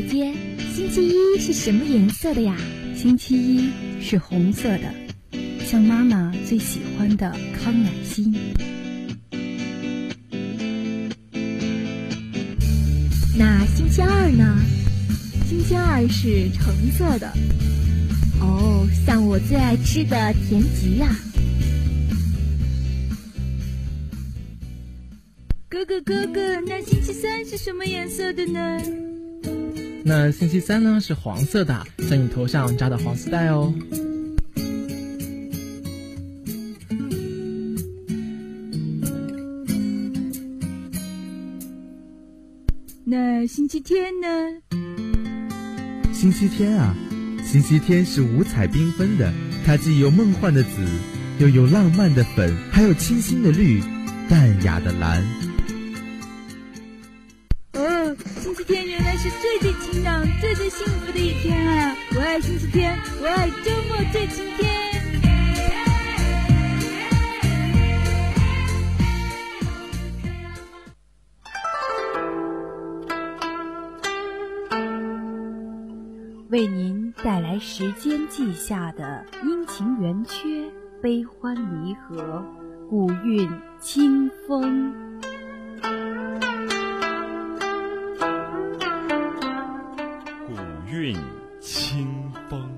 姐姐，星期一是什么颜色的呀？星期一是红色的，像妈妈最喜欢的康乃馨。那星期二呢？星期二是橙色的。哦，像我最爱吃的甜橘啊！哥哥哥哥，那星期三是什么颜色的呢？那星期三呢是黄色的，在你头上扎的黄丝带哦。那星期天呢？星期天啊，星期天是五彩缤纷的，它既有梦幻的紫，又有浪漫的粉，还有清新的绿，淡雅的蓝。天，我爱周末最晴天。为您带来时间记下的阴晴圆缺、悲欢离合、古韵清风。古韵清风。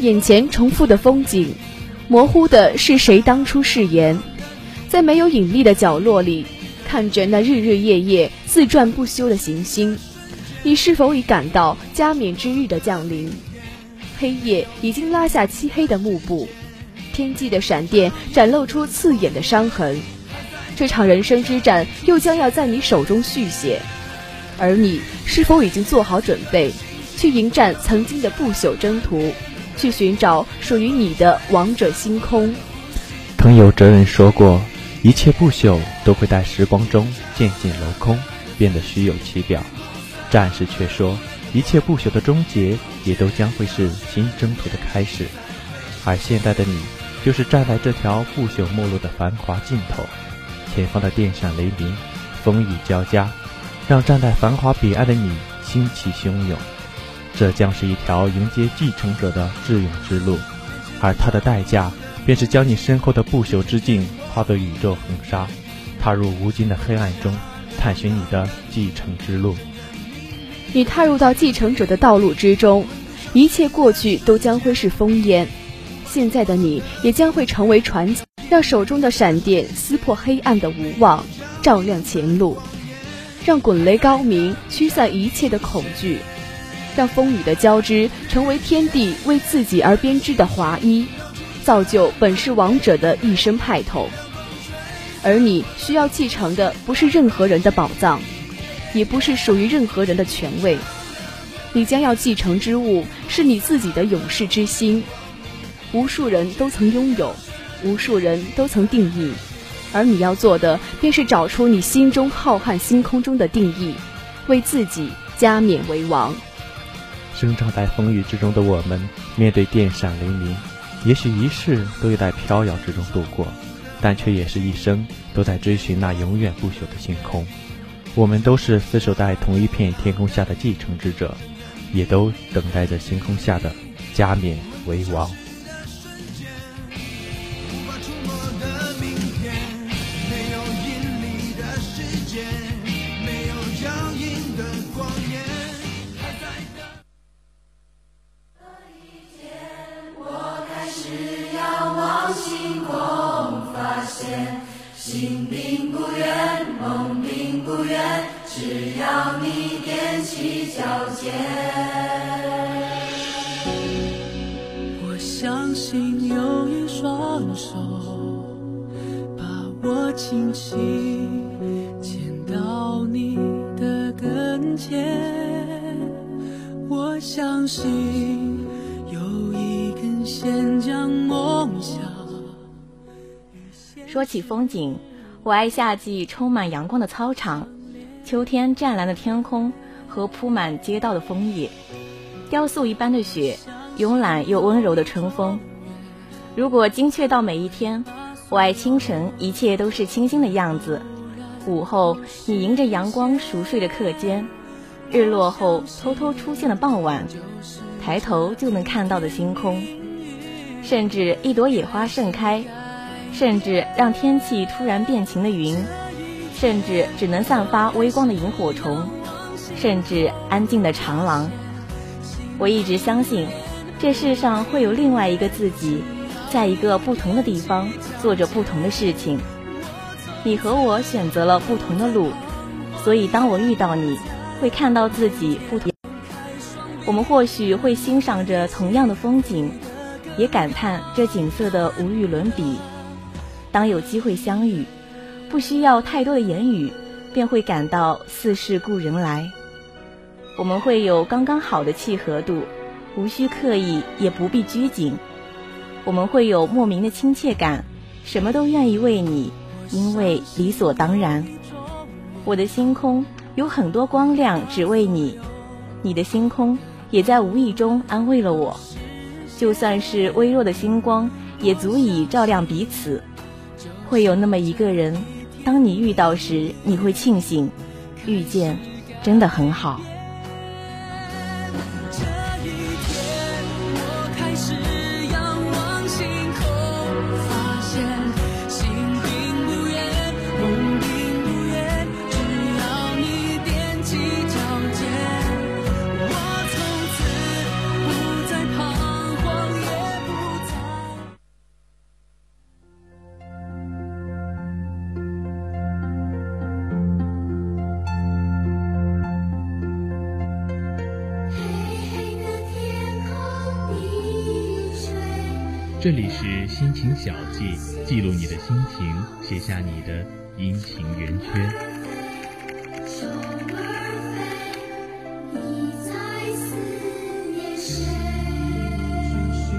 眼前重复的风景，模糊的是谁当初誓言？在没有引力的角落里，看着那日日夜夜自转不休的行星，你是否已感到加冕之日的降临？黑夜已经拉下漆黑的幕布，天际的闪电展露出刺眼的伤痕。这场人生之战又将要在你手中续写，而你是否已经做好准备，去迎战曾经的不朽征途？去寻找属于你的王者星空。曾有哲人说过，一切不朽都会在时光中渐渐镂空，变得虚有其表。战士却说，一切不朽的终结，也都将会是新征途的开始。而现在的你，就是站在这条不朽没落的繁华尽头，前方的电闪雷鸣，风雨交加，让站在繁华彼岸的你心气汹涌。这将是一条迎接继承者的智勇之路，而它的代价，便是将你身后的不朽之境化作宇宙恒沙，踏入无尽的黑暗中，探寻你的继承之路。你踏入到继承者的道路之中，一切过去都将会是烽烟，现在的你也将会成为传奇，让手中的闪电撕破黑暗的无望，照亮前路，让滚雷高鸣，驱散一切的恐惧。让风雨的交织成为天地为自己而编织的华衣，造就本是王者的一生派头。而你需要继承的不是任何人的宝藏，也不是属于任何人的权位，你将要继承之物是你自己的勇士之心。无数人都曾拥有，无数人都曾定义，而你要做的便是找出你心中浩瀚星空中的定义，为自己加冕为王。生长在风雨之中的我们，面对电闪雷鸣，也许一世都在飘摇之中度过，但却也是一生都在追寻那永远不朽的星空。我们都是厮守在同一片天空下的继承之者，也都等待着星空下的加冕为王。我轻轻牵到你。前，我相信有一根线将梦想。说起风景，我爱夏季充满阳光的操场，秋天湛蓝的天空和铺满街道的枫叶，雕塑一般的雪，慵懒又温柔的春风。如果精确到每一天，我爱清晨，一切都是清新的样子。午后，你迎着阳光熟睡的课间；日落后，偷偷出现的傍晚，抬头就能看到的星空，甚至一朵野花盛开，甚至让天气突然变晴的云，甚至只能散发微光的萤火虫，甚至安静的长廊。我一直相信，这世上会有另外一个自己，在一个不同的地方做着不同的事情。你和我选择了不同的路，所以当我遇到你，会看到自己不同。我们或许会欣赏着同样的风景，也感叹这景色的无与伦比。当有机会相遇，不需要太多的言语，便会感到似是故人来。我们会有刚刚好的契合度，无需刻意，也不必拘谨。我们会有莫名的亲切感，什么都愿意为你。因为理所当然，我的星空有很多光亮，只为你；你的星空也在无意中安慰了我。就算是微弱的星光，也足以照亮彼此。会有那么一个人，当你遇到时，你会庆幸，遇见真的很好。这里是心情小记，记录你的心情，写下你的阴晴圆缺。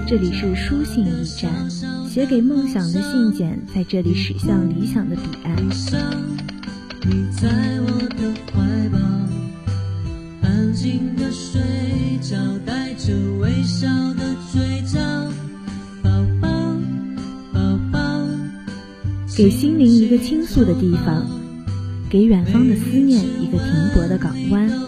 这里是书信驿站，写给梦想的信件在这里驶向理想的彼岸。你在我给心灵一个倾诉的地方，给远方的思念一个停泊的港湾。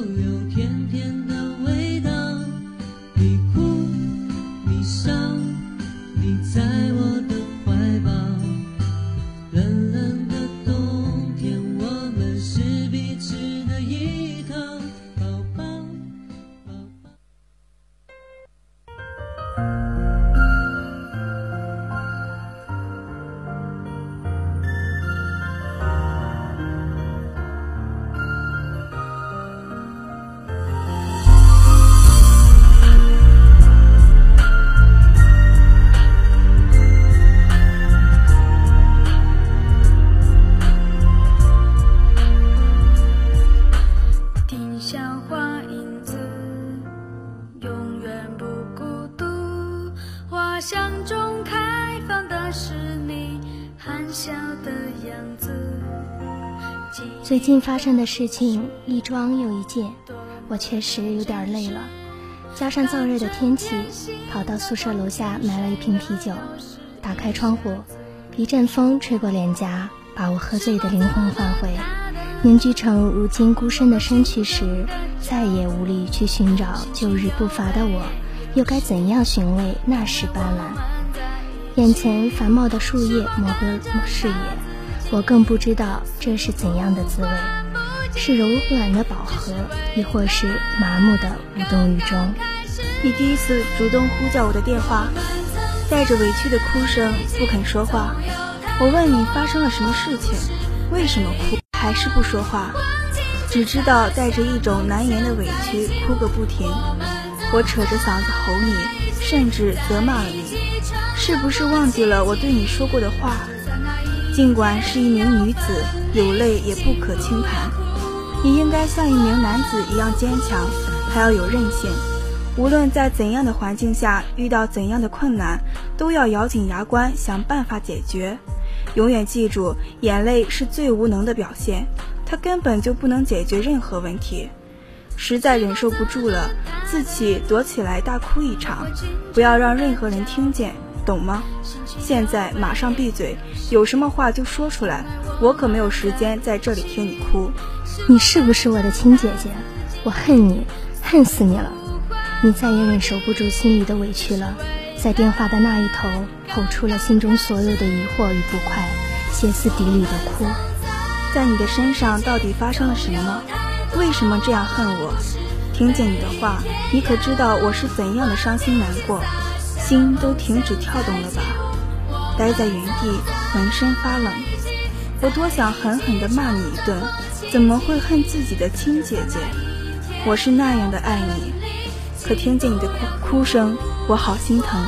最近发生的事情一桩又一件，我确实有点累了。加上燥热的天气，跑到宿舍楼下买了一瓶啤酒，打开窗户，一阵风吹过脸颊，把我喝醉的灵魂唤回。凝聚成如今孤身的身躯时，再也无力去寻找旧日步伐的我，又该怎样寻味那时斑斓？眼前繁茂的树叶模糊视野。我更不知道这是怎样的滋味，是柔软的饱和，亦或是麻木的无动于衷。你第一次主动呼叫我的电话，带着委屈的哭声，不肯说话。我问你发生了什么事情，为什么哭，还是不说话，只知道带着一种难言的委屈哭个不停。我扯着嗓子吼你，甚至责骂你，是不是忘记了我对你说过的话？尽管是一名女子，有泪也不可轻弹。你应该像一名男子一样坚强，还要有韧性。无论在怎样的环境下，遇到怎样的困难，都要咬紧牙关想办法解决。永远记住，眼泪是最无能的表现，它根本就不能解决任何问题。实在忍受不住了，自己躲起来大哭一场，不要让任何人听见，懂吗？现在马上闭嘴，有什么话就说出来，我可没有时间在这里听你哭。你是不是我的亲姐姐？我恨你，恨死你了！你再也忍受不住心里的委屈了，在电话的那一头吼出了心中所有的疑惑与不快，歇斯底里的哭。在你的身上到底发生了什么？为什么这样恨我？听见你的话，你可知道我是怎样的伤心难过？心都停止跳动了吧？待在原地，浑身发冷。我多想狠狠地骂你一顿，怎么会恨自己的亲姐姐？我是那样的爱你。可听见你的哭哭声，我好心疼，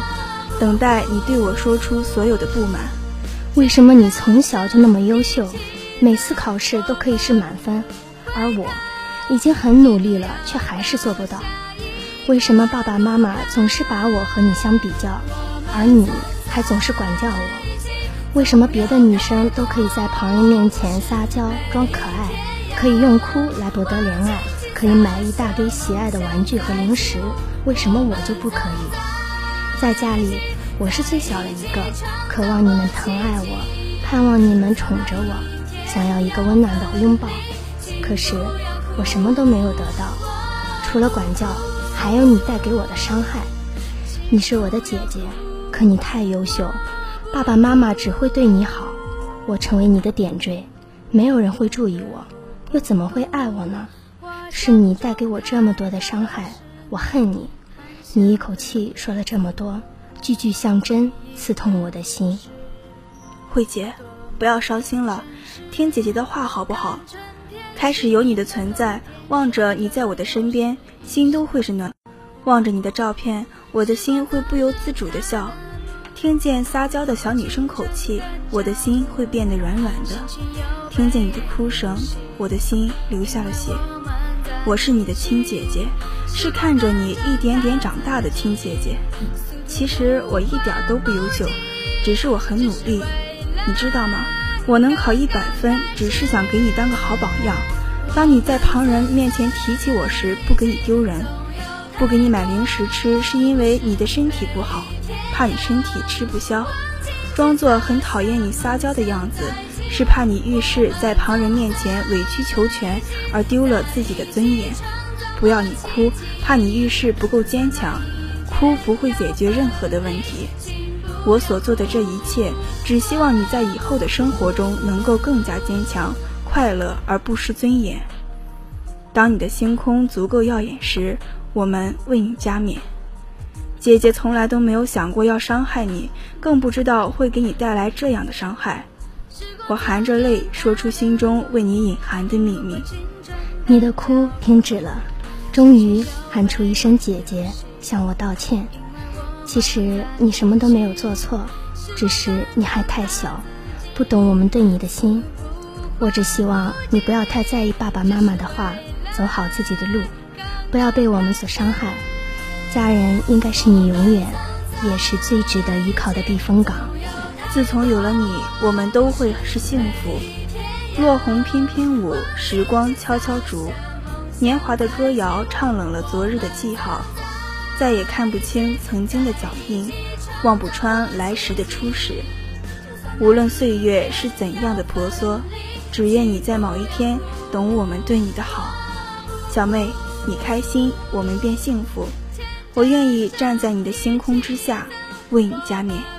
等待你对我说出所有的不满。为什么你从小就那么优秀，每次考试都可以是满分，而我已经很努力了，却还是做不到？为什么爸爸妈妈总是把我和你相比较，而你还总是管教我？为什么别的女生都可以在旁人面前撒娇装可爱，可以用哭来博得怜爱？可以买一大堆喜爱的玩具和零食，为什么我就不可以？在家里，我是最小的一个，渴望你们疼爱我，盼望你们宠着我，想要一个温暖的拥抱。可是，我什么都没有得到，除了管教，还有你带给我的伤害。你是我的姐姐，可你太优秀，爸爸妈妈只会对你好，我成为你的点缀，没有人会注意我，又怎么会爱我呢？是你带给我这么多的伤害，我恨你。你一口气说了这么多，句句像针，刺痛我的心。慧姐，不要伤心了，听姐姐的话好不好？开始有你的存在，望着你在我的身边，心都会是暖；望着你的照片，我的心会不由自主的笑。听见撒娇的小女生口气，我的心会变得软软的；听见你的哭声，我的心流下了血。我是你的亲姐姐，是看着你一点点长大的亲姐姐。其实我一点都不优秀，只是我很努力，你知道吗？我能考一百分，只是想给你当个好榜样。当你在旁人面前提起我时，不给你丢人。不给你买零食吃，是因为你的身体不好，怕你身体吃不消。装作很讨厌你撒娇的样子。是怕你遇事在旁人面前委曲求全而丢了自己的尊严，不要你哭，怕你遇事不够坚强，哭不会解决任何的问题。我所做的这一切，只希望你在以后的生活中能够更加坚强、快乐而不失尊严。当你的星空足够耀眼时，我们为你加冕。姐姐从来都没有想过要伤害你，更不知道会给你带来这样的伤害。我含着泪说出心中为你隐含的秘密。你的哭停止了，终于喊出一声“姐姐”，向我道歉。其实你什么都没有做错，只是你还太小，不懂我们对你的心。我只希望你不要太在意爸爸妈妈的话，走好自己的路，不要被我们所伤害。家人应该是你永远，也是最值得依靠的避风港。自从有了你，我们都会是幸福。落红翩翩舞，时光悄悄逐，年华的歌谣唱冷了昨日的记号，再也看不清曾经的脚印，望不穿来时的初始。无论岁月是怎样的婆娑，只愿你在某一天懂我们对你的好。小妹，你开心，我们便幸福。我愿意站在你的星空之下，为你加冕。